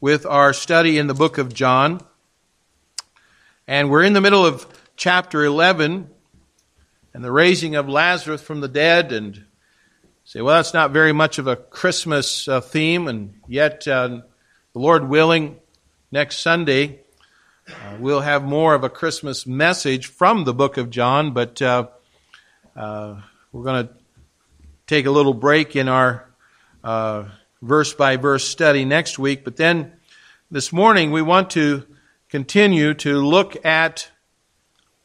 with our study in the book of John. And we're in the middle of chapter 11 and the raising of Lazarus from the dead. And say, well, that's not very much of a Christmas uh, theme. And yet, uh, the Lord willing, next Sunday, uh, we'll have more of a Christmas message from the book of John. But uh, uh, we're going to take a little break in our uh, verse by verse study next week. But then this morning we want to continue to look at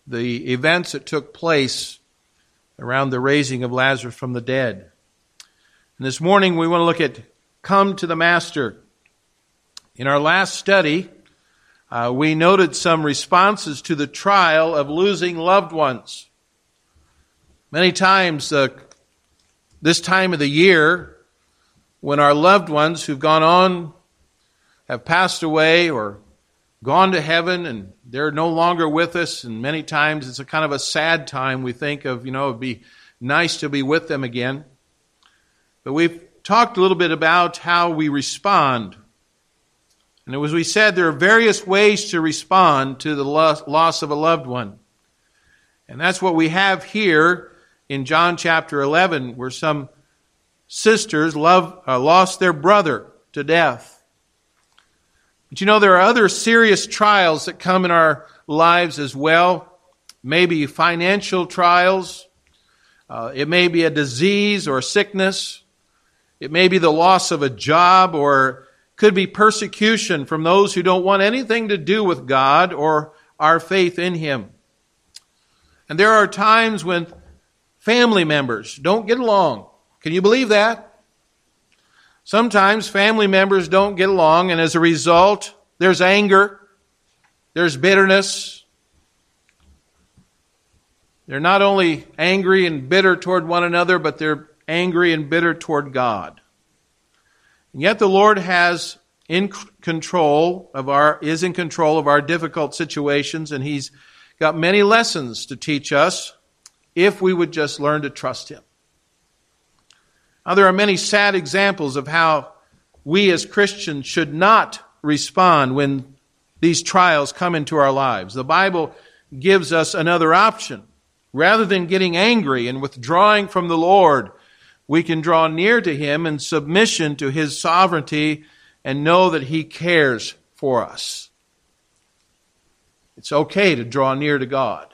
the events that took place around the raising of Lazarus from the dead. And this morning we want to look at Come to the Master. In our last study, uh, we noted some responses to the trial of losing loved ones. Many times, uh, this time of the year, when our loved ones who've gone on have passed away or gone to heaven and they're no longer with us, and many times it's a kind of a sad time. We think of, you know, it'd be nice to be with them again. But we've talked a little bit about how we respond. And as we said, there are various ways to respond to the loss of a loved one. And that's what we have here in John chapter 11, where some sisters love, uh, lost their brother to death. But you know, there are other serious trials that come in our lives as well. Maybe financial trials. Uh, it may be a disease or a sickness. It may be the loss of a job or could be persecution from those who don't want anything to do with God or our faith in Him. And there are times when family members don't get along. Can you believe that? Sometimes family members don't get along, and as a result, there's anger, there's bitterness. They're not only angry and bitter toward one another, but they're angry and bitter toward God. And yet the Lord has in control of our is in control of our difficult situations and he's got many lessons to teach us if we would just learn to trust him. Now, there are many sad examples of how we as Christians should not respond when these trials come into our lives. The Bible gives us another option. Rather than getting angry and withdrawing from the Lord, we can draw near to Him in submission to His sovereignty and know that He cares for us. It's okay to draw near to God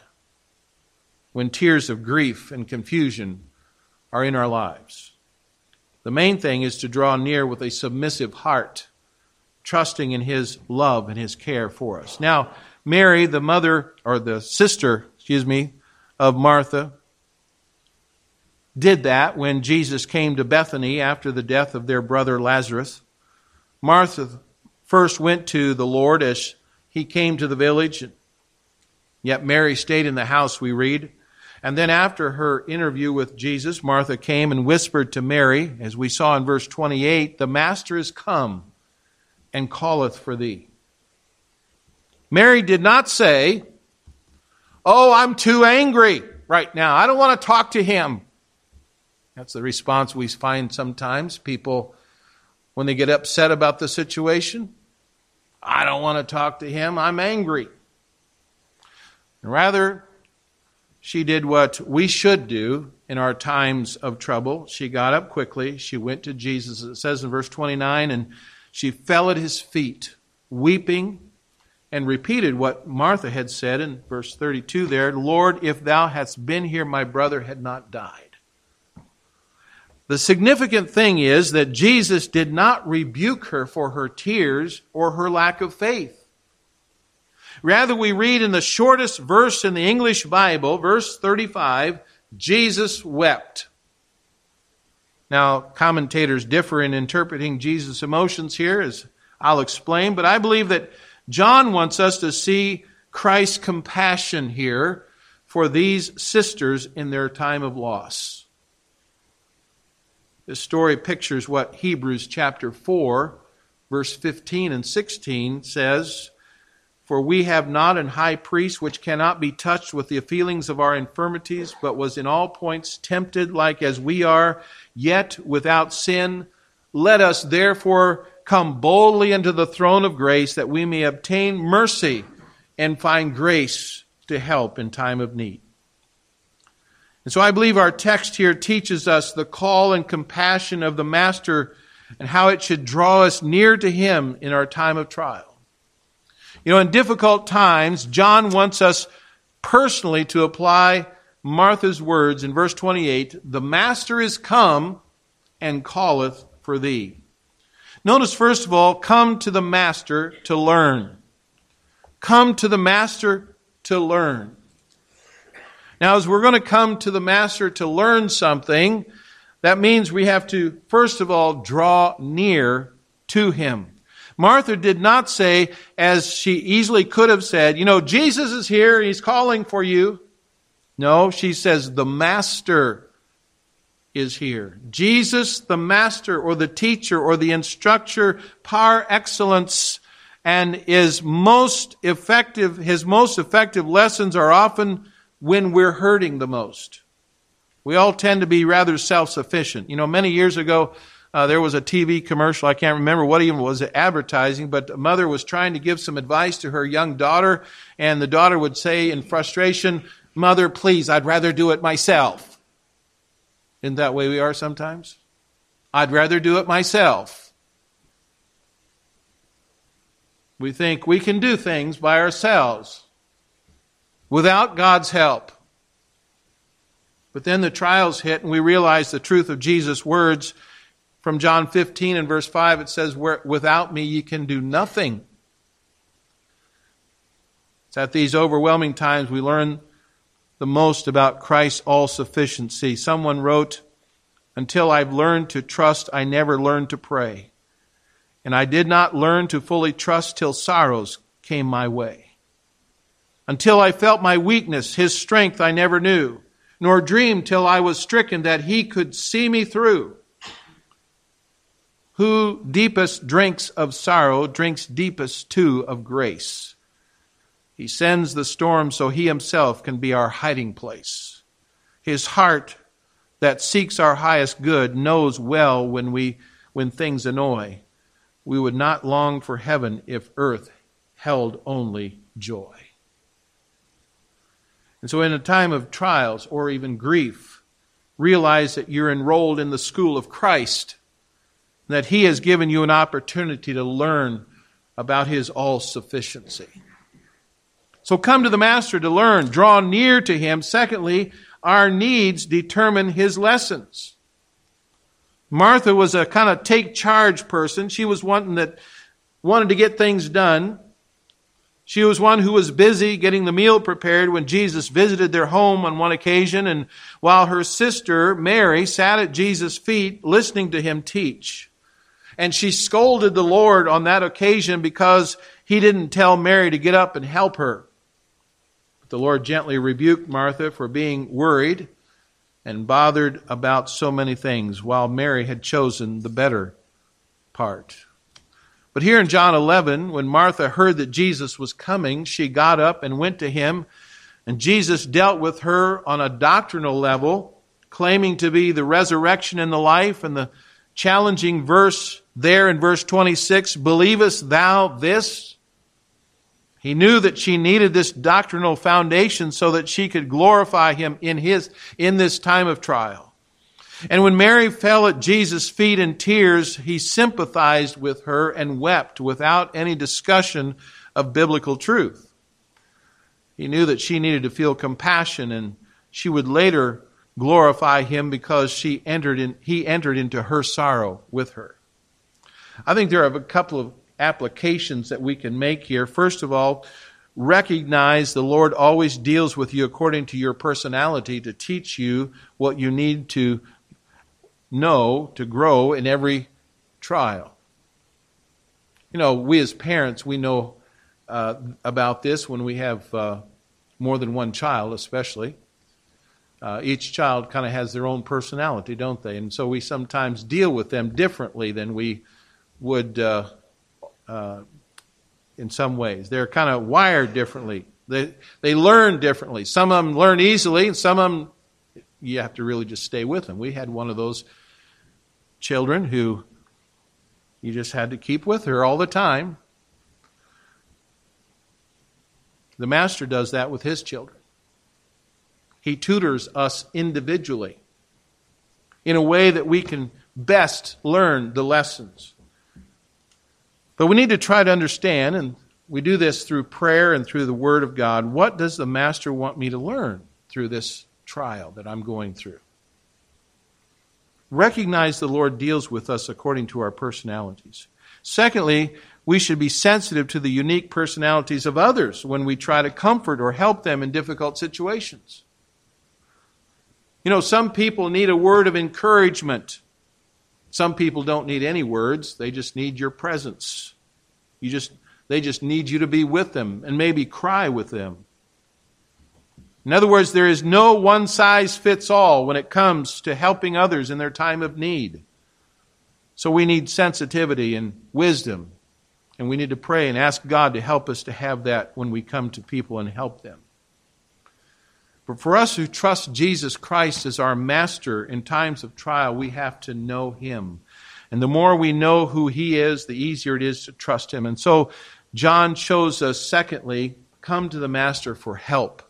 when tears of grief and confusion are in our lives. The main thing is to draw near with a submissive heart, trusting in His love and His care for us. Now, Mary, the mother, or the sister, excuse me, of Martha, did that when Jesus came to Bethany after the death of their brother Lazarus. Martha first went to the Lord as he came to the village, yet Mary stayed in the house, we read. And then after her interview with Jesus, Martha came and whispered to Mary, as we saw in verse 28, The Master is come and calleth for thee. Mary did not say, Oh, I'm too angry right now. I don't want to talk to him. That's the response we find sometimes. People, when they get upset about the situation, I don't want to talk to him. I'm angry. Rather, she did what we should do in our times of trouble. She got up quickly. She went to Jesus. It says in verse 29, and she fell at his feet, weeping, and repeated what Martha had said in verse 32 there Lord, if thou hadst been here, my brother had not died. The significant thing is that Jesus did not rebuke her for her tears or her lack of faith. Rather, we read in the shortest verse in the English Bible, verse 35, Jesus wept. Now, commentators differ in interpreting Jesus' emotions here, as I'll explain, but I believe that John wants us to see Christ's compassion here for these sisters in their time of loss. This story pictures what Hebrews chapter 4, verse 15 and 16 says for we have not an high priest which cannot be touched with the feelings of our infirmities, but was in all points tempted like as we are, yet without sin. Let us therefore come boldly into the throne of grace that we may obtain mercy and find grace to help in time of need. And so I believe our text here teaches us the call and compassion of the Master and how it should draw us near to Him in our time of trial. You know, in difficult times, John wants us personally to apply Martha's words in verse 28 The Master is come and calleth for thee. Notice, first of all, come to the Master to learn. Come to the Master to learn. Now, as we're going to come to the Master to learn something, that means we have to, first of all, draw near to Him. Martha did not say, as she easily could have said, you know, Jesus is here, He's calling for you. No, she says, the Master is here. Jesus, the Master or the teacher or the instructor par excellence and is most effective, his most effective lessons are often when we're hurting the most. We all tend to be rather self sufficient. You know, many years ago, uh, there was a TV commercial. I can't remember what even was it advertising, but a mother was trying to give some advice to her young daughter, and the daughter would say in frustration, Mother, please, I'd rather do it myself. Isn't that way we are sometimes? I'd rather do it myself. We think we can do things by ourselves without God's help. But then the trials hit, and we realize the truth of Jesus' words from John 15 and verse 5. It says, Without me, ye can do nothing. It's at these overwhelming times we learn the most about Christ's all sufficiency. Someone wrote, Until I've learned to trust, I never learned to pray. And I did not learn to fully trust till sorrows came my way. Until I felt my weakness, his strength I never knew, nor dreamed till I was stricken that he could see me through. Who deepest drinks of sorrow drinks deepest too of grace. He sends the storm so he himself can be our hiding place. His heart that seeks our highest good knows well when we when things annoy. We would not long for heaven if earth held only joy. And so, in a time of trials or even grief, realize that you're enrolled in the school of Christ, that He has given you an opportunity to learn about His all sufficiency. So, come to the Master to learn, draw near to Him. Secondly, our needs determine His lessons. Martha was a kind of take charge person. She was one that wanted to get things done. She was one who was busy getting the meal prepared when Jesus visited their home on one occasion, and while her sister, Mary, sat at Jesus' feet listening to him teach. And she scolded the Lord on that occasion because he didn't tell Mary to get up and help her. But the Lord gently rebuked Martha for being worried and bothered about so many things, while Mary had chosen the better part. But here in John 11, when Martha heard that Jesus was coming, she got up and went to him, and Jesus dealt with her on a doctrinal level, claiming to be the resurrection and the life, and the challenging verse there in verse 26 Believest thou this? He knew that she needed this doctrinal foundation so that she could glorify him in his in this time of trial. And when Mary fell at Jesus' feet in tears, he sympathized with her and wept without any discussion of biblical truth. He knew that she needed to feel compassion and she would later glorify him because she entered in, he entered into her sorrow with her. I think there are a couple of applications that we can make here. First of all, recognize the Lord always deals with you according to your personality to teach you what you need to know to grow in every trial. You know, we as parents, we know uh, about this when we have uh, more than one child, especially. Uh, each child kind of has their own personality, don't they? And so we sometimes deal with them differently than we would uh, uh, in some ways. They're kind of wired differently. They, they learn differently. Some of them learn easily, and some of them you have to really just stay with them. We had one of those children who You just had to keep with her all the time. The master does that with his children. He tutors us individually in a way that we can best learn the lessons. But we need to try to understand, and we do this through prayer and through the Word of God, what does the Master want me to learn through this trial that I'm going through? Recognize the Lord deals with us according to our personalities. Secondly, we should be sensitive to the unique personalities of others when we try to comfort or help them in difficult situations. You know, some people need a word of encouragement. Some people don't need any words, they just need your presence. You just they just need you to be with them and maybe cry with them. In other words, there is no one size fits all when it comes to helping others in their time of need. So we need sensitivity and wisdom, and we need to pray and ask God to help us to have that when we come to people and help them. But for us who trust Jesus Christ as our master in times of trial, we have to know him. And the more we know who he is, the easier it is to trust him. And so John shows us, secondly, come to the master for help.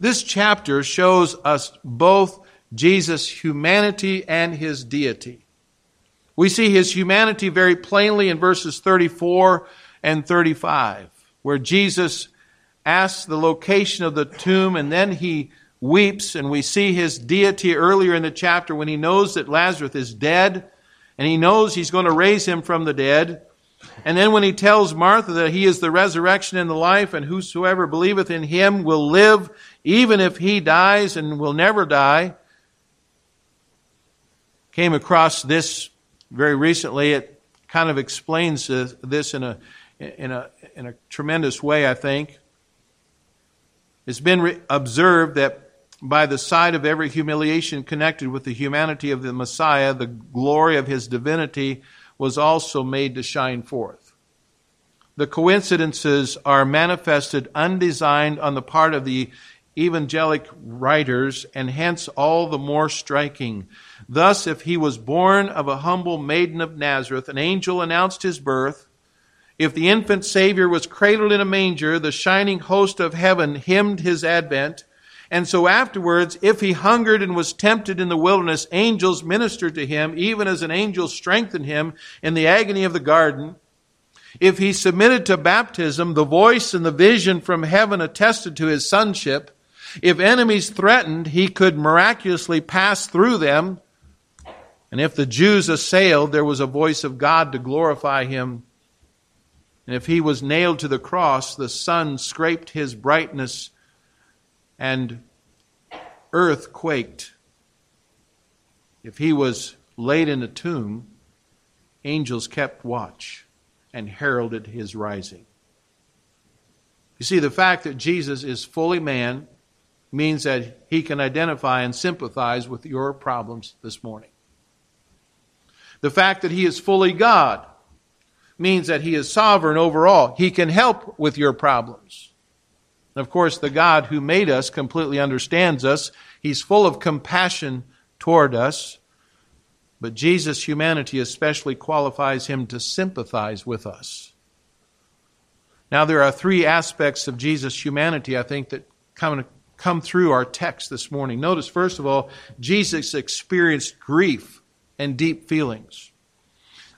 This chapter shows us both Jesus' humanity and his deity. We see his humanity very plainly in verses 34 and 35, where Jesus asks the location of the tomb and then he weeps and we see his deity earlier in the chapter when he knows that Lazarus is dead and he knows he's going to raise him from the dead. And then when he tells Martha that he is the resurrection and the life and whosoever believeth in him will live even if he dies and will never die. Came across this very recently. It kind of explains this in a, in a, in a tremendous way, I think. It's been re- observed that by the side of every humiliation connected with the humanity of the Messiah, the glory of his divinity was also made to shine forth. The coincidences are manifested undesigned on the part of the evangelic writers, and hence all the more striking. Thus, if he was born of a humble maiden of Nazareth, an angel announced his birth, if the infant Savior was cradled in a manger, the shining host of heaven hymned his advent. And so afterwards, if he hungered and was tempted in the wilderness, angels ministered to him, even as an angel strengthened him in the agony of the garden. If he submitted to baptism, the voice and the vision from heaven attested to his sonship. If enemies threatened, he could miraculously pass through them. And if the Jews assailed, there was a voice of God to glorify him and if he was nailed to the cross, the sun scraped his brightness and earth quaked. If he was laid in a tomb, angels kept watch and heralded his rising. You see, the fact that Jesus is fully man means that he can identify and sympathize with your problems this morning. The fact that he is fully God means that he is sovereign over all. He can help with your problems. Of course, the God who made us completely understands us. He's full of compassion toward us. But Jesus' humanity especially qualifies him to sympathize with us. Now, there are three aspects of Jesus' humanity, I think, that come, come through our text this morning. Notice, first of all, Jesus experienced grief and deep feelings.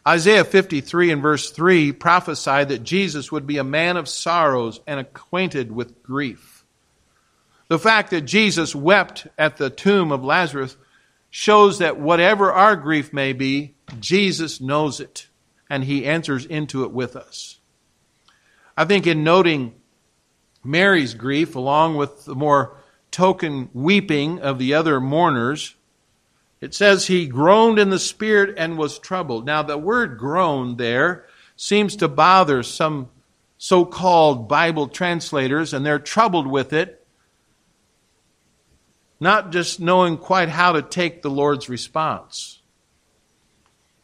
Isaiah 53 and verse 3 prophesied that Jesus would be a man of sorrows and acquainted with grief. The fact that Jesus wept at the tomb of Lazarus shows that whatever our grief may be, Jesus knows it and he enters into it with us. I think in noting Mary's grief, along with the more token weeping of the other mourners, it says he groaned in the spirit and was troubled. Now, the word groan there seems to bother some so called Bible translators, and they're troubled with it, not just knowing quite how to take the Lord's response.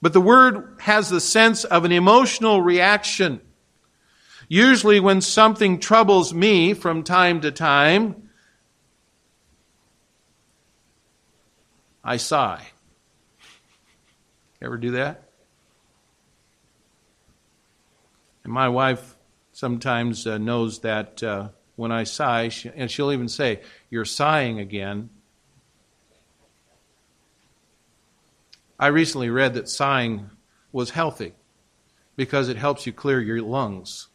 But the word has the sense of an emotional reaction. Usually, when something troubles me from time to time, I sigh. Ever do that? And my wife sometimes uh, knows that uh, when I sigh, she, and she'll even say, You're sighing again. I recently read that sighing was healthy because it helps you clear your lungs.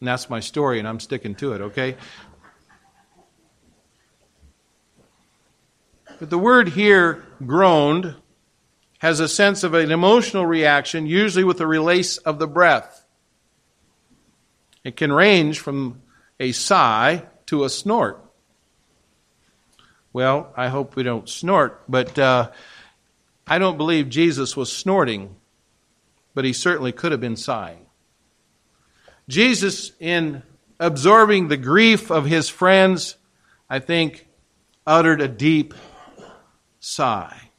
And that's my story, and I'm sticking to it, okay? But the word here, groaned, has a sense of an emotional reaction, usually with a release of the breath. It can range from a sigh to a snort. Well, I hope we don't snort, but uh, I don't believe Jesus was snorting, but he certainly could have been sighing. Jesus, in absorbing the grief of his friends, I think, uttered a deep sigh.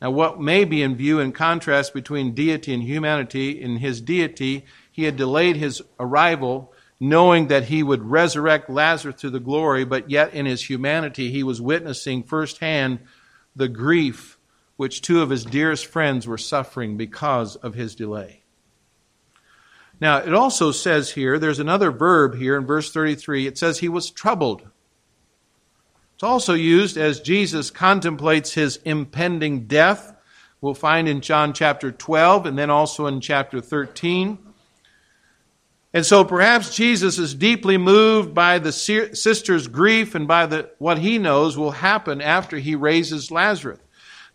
Now, what may be in view in contrast between deity and humanity, in his deity, he had delayed his arrival, knowing that he would resurrect Lazarus to the glory, but yet in his humanity, he was witnessing firsthand the grief which two of his dearest friends were suffering because of his delay. Now, it also says here, there's another verb here in verse 33. It says he was troubled. It's also used as Jesus contemplates his impending death. We'll find in John chapter 12 and then also in chapter 13. And so perhaps Jesus is deeply moved by the sister's grief and by the, what he knows will happen after he raises Lazarus.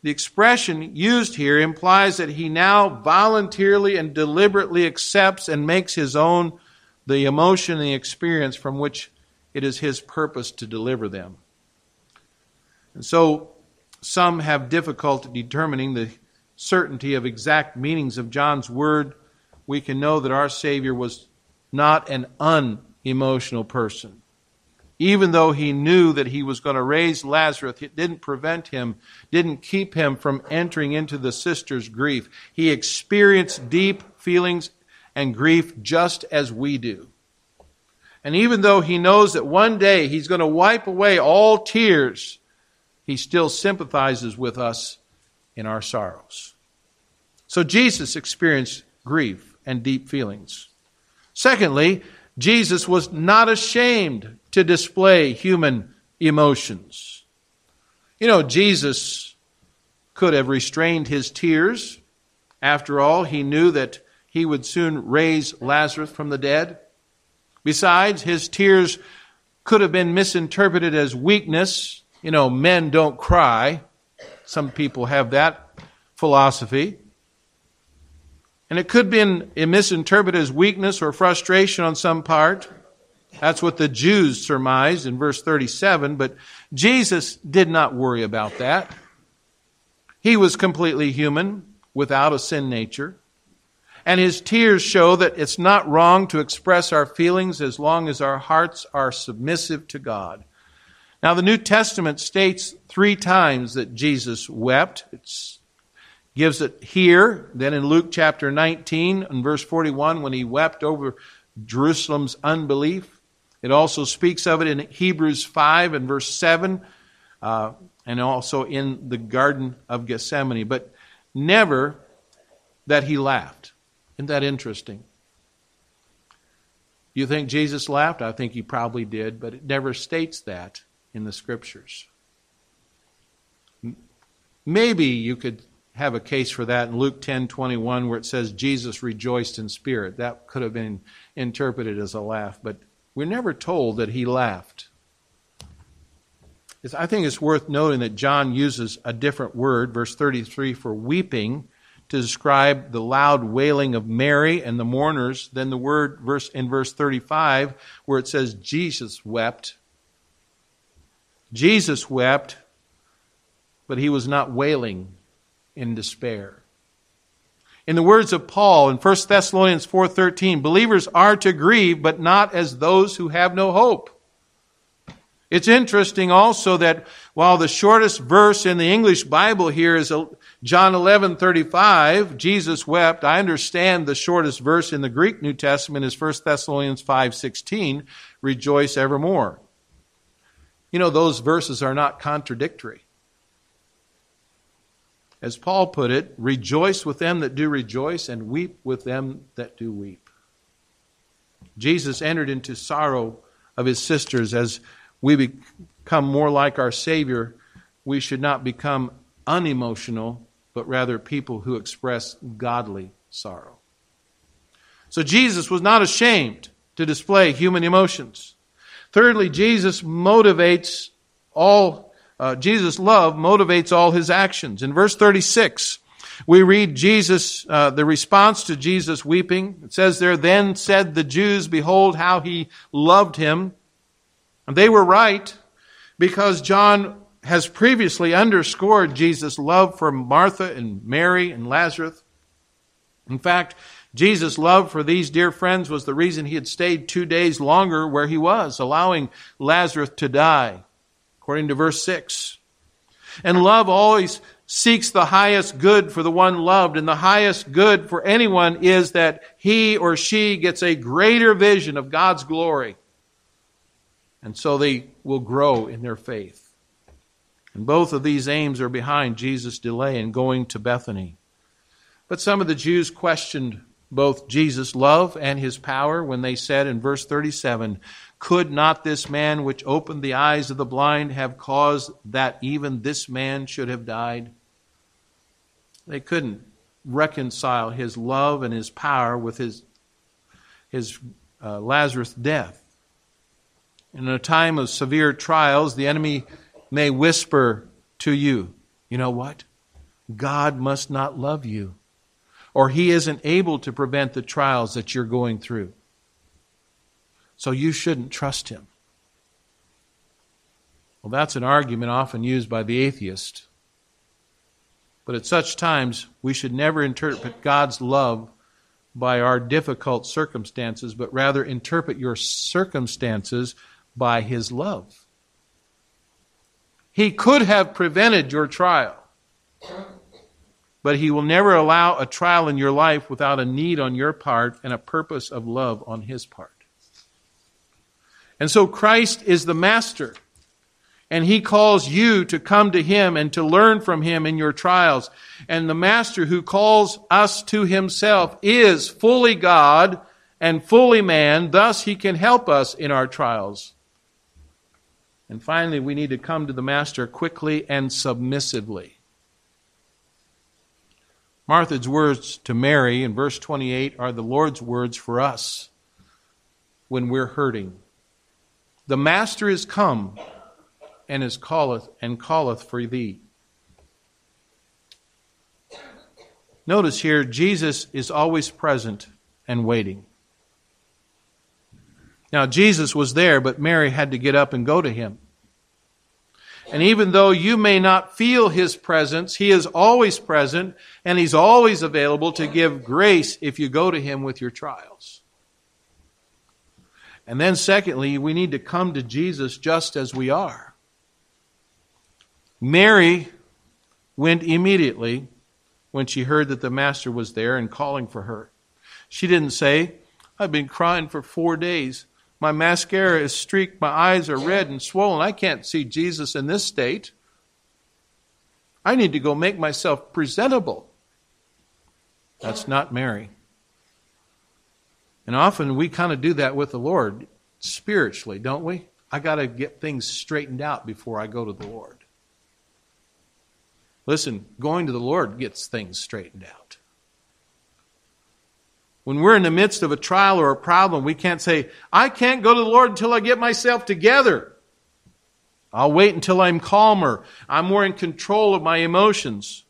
The expression used here implies that he now voluntarily and deliberately accepts and makes his own the emotion and the experience from which it is his purpose to deliver them. And so some have difficulty determining the certainty of exact meanings of John's word. We can know that our Savior was not an unemotional person. Even though he knew that he was going to raise Lazarus, it didn't prevent him, didn't keep him from entering into the sister's grief. He experienced deep feelings and grief just as we do. And even though he knows that one day he's going to wipe away all tears, he still sympathizes with us in our sorrows. So Jesus experienced grief and deep feelings. Secondly, Jesus was not ashamed to display human emotions. You know, Jesus could have restrained his tears. After all, he knew that he would soon raise Lazarus from the dead. Besides, his tears could have been misinterpreted as weakness. You know, men don't cry. Some people have that philosophy. And it could be misinterpreted as weakness or frustration on some part. That's what the Jews surmised in verse 37, but Jesus did not worry about that. He was completely human, without a sin nature. And his tears show that it's not wrong to express our feelings as long as our hearts are submissive to God. Now, the New Testament states three times that Jesus wept. It gives it here, then in Luke chapter 19 and verse 41 when he wept over Jerusalem's unbelief. It also speaks of it in Hebrews 5 and verse 7 uh, and also in the Garden of Gethsemane, but never that he laughed. Isn't that interesting? You think Jesus laughed? I think he probably did, but it never states that in the scriptures. Maybe you could have a case for that in Luke 10 21, where it says Jesus rejoiced in spirit. That could have been interpreted as a laugh, but we're never told that he laughed. I think it's worth noting that John uses a different word, verse 33, for weeping to describe the loud wailing of Mary and the mourners than the word verse in verse 35 where it says Jesus wept. Jesus wept, but he was not wailing in despair. In the words of Paul in 1 Thessalonians 4:13, believers are to grieve but not as those who have no hope. It's interesting also that while the shortest verse in the English Bible here is uh, John 11:35, Jesus wept, I understand the shortest verse in the Greek New Testament is 1 Thessalonians 5:16, rejoice evermore. You know those verses are not contradictory. As Paul put it, rejoice with them that do rejoice and weep with them that do weep. Jesus entered into sorrow of his sisters. As we become more like our Savior, we should not become unemotional, but rather people who express godly sorrow. So Jesus was not ashamed to display human emotions. Thirdly, Jesus motivates all, uh, Jesus' love motivates all his actions. In verse 36, we read Jesus, uh, the response to Jesus weeping. It says there, Then said the Jews, Behold how he loved him. And they were right because John has previously underscored Jesus' love for Martha and Mary and Lazarus. In fact, Jesus' love for these dear friends was the reason he had stayed two days longer where he was, allowing Lazarus to die, according to verse 6. And love always seeks the highest good for the one loved, and the highest good for anyone is that he or she gets a greater vision of God's glory. And so they will grow in their faith. And both of these aims are behind Jesus' delay in going to Bethany. But some of the Jews questioned both Jesus' love and his power when they said in verse 37 Could not this man which opened the eyes of the blind have caused that even this man should have died? They couldn't reconcile his love and his power with his, his uh, Lazarus' death. In a time of severe trials, the enemy may whisper to you, You know what? God must not love you or he isn't able to prevent the trials that you're going through. So you shouldn't trust him. Well, that's an argument often used by the atheist. But at such times, we should never interpret God's love by our difficult circumstances, but rather interpret your circumstances by his love. He could have prevented your trial but he will never allow a trial in your life without a need on your part and a purpose of love on his part. And so Christ is the master, and he calls you to come to him and to learn from him in your trials. And the master who calls us to himself is fully God and fully man, thus he can help us in our trials. And finally, we need to come to the master quickly and submissively. Martha's words to Mary in verse 28 are the Lord's words for us when we're hurting. The Master is come and is calleth and calleth for thee. Notice here, Jesus is always present and waiting. Now, Jesus was there, but Mary had to get up and go to him. And even though you may not feel His presence, He is always present and He's always available to give grace if you go to Him with your trials. And then, secondly, we need to come to Jesus just as we are. Mary went immediately when she heard that the Master was there and calling for her. She didn't say, I've been crying for four days. My mascara is streaked. My eyes are red and swollen. I can't see Jesus in this state. I need to go make myself presentable. That's not Mary. And often we kind of do that with the Lord spiritually, don't we? I got to get things straightened out before I go to the Lord. Listen, going to the Lord gets things straightened out. When we're in the midst of a trial or a problem, we can't say, I can't go to the Lord until I get myself together. I'll wait until I'm calmer. I'm more in control of my emotions.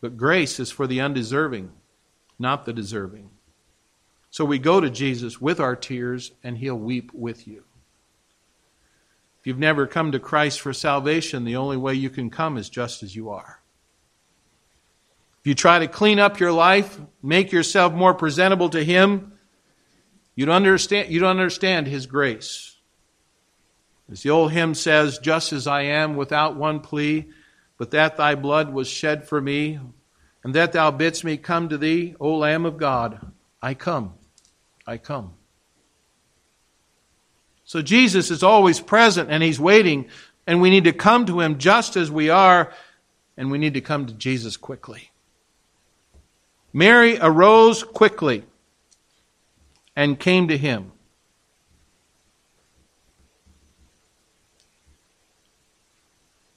But grace is for the undeserving, not the deserving. So we go to Jesus with our tears, and He'll weep with you. If you've never come to Christ for salvation, the only way you can come is just as you are. If you try to clean up your life, make yourself more presentable to Him, you don't understand, you don't understand His grace. As the old hymn says, just as I am without one plea, but that thy blood was shed for me, and that thou bidst me come to thee, O Lamb of God, I come, I come. So Jesus is always present and he's waiting, and we need to come to him just as we are, and we need to come to Jesus quickly. Mary arose quickly. and came to him.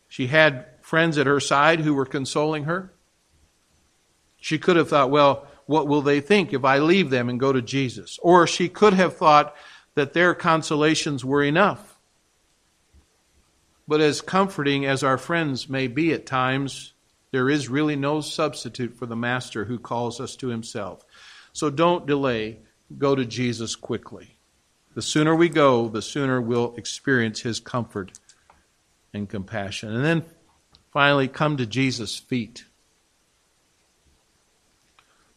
She had friends at her side who were consoling her. She could have thought, well, what will they think if I leave them and go to Jesus? Or she could have thought that their consolations were enough. But as comforting as our friends may be at times, there is really no substitute for the Master who calls us to himself. So don't delay. Go to Jesus quickly. The sooner we go, the sooner we'll experience his comfort and compassion. And then finally, come to Jesus' feet.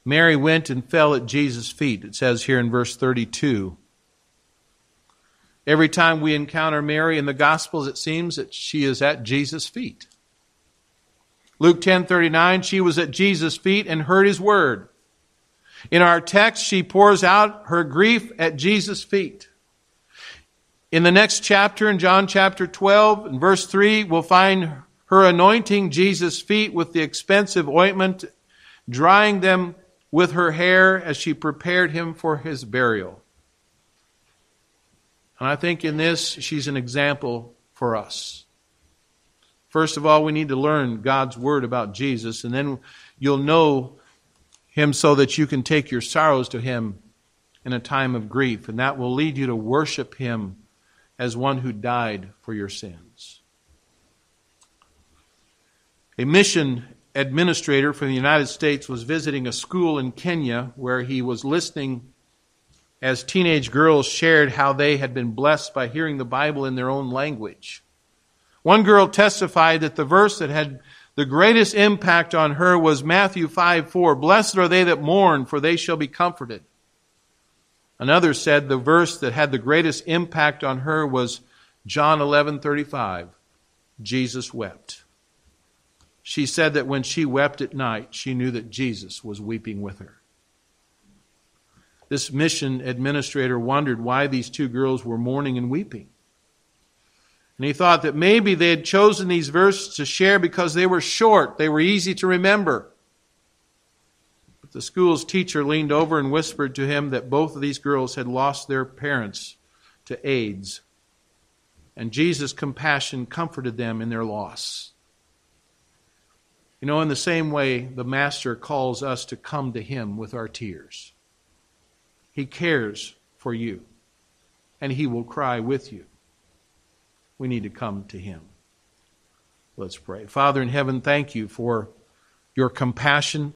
Mary went and fell at Jesus' feet. It says here in verse 32. Every time we encounter Mary in the Gospels, it seems that she is at Jesus' feet. Luke 10:39, she was at Jesus' feet and heard his word. In our text, she pours out her grief at Jesus' feet. In the next chapter, in John chapter 12, and verse 3, we'll find her anointing Jesus' feet with the expensive ointment, drying them with her hair as she prepared him for his burial. And I think in this, she's an example for us. First of all, we need to learn God's word about Jesus, and then you'll know him so that you can take your sorrows to him in a time of grief, and that will lead you to worship him as one who died for your sins. A mission administrator from the United States was visiting a school in Kenya where he was listening as teenage girls shared how they had been blessed by hearing the Bible in their own language. One girl testified that the verse that had the greatest impact on her was Matthew 5 4. Blessed are they that mourn, for they shall be comforted. Another said the verse that had the greatest impact on her was John eleven thirty five. Jesus wept. She said that when she wept at night, she knew that Jesus was weeping with her. This mission administrator wondered why these two girls were mourning and weeping. And he thought that maybe they had chosen these verses to share because they were short, they were easy to remember. But the school's teacher leaned over and whispered to him that both of these girls had lost their parents to AIDS. And Jesus' compassion comforted them in their loss. You know, in the same way, the Master calls us to come to Him with our tears. He cares for you, and He will cry with you. We need to come to Him. Let's pray. Father in heaven, thank you for your compassion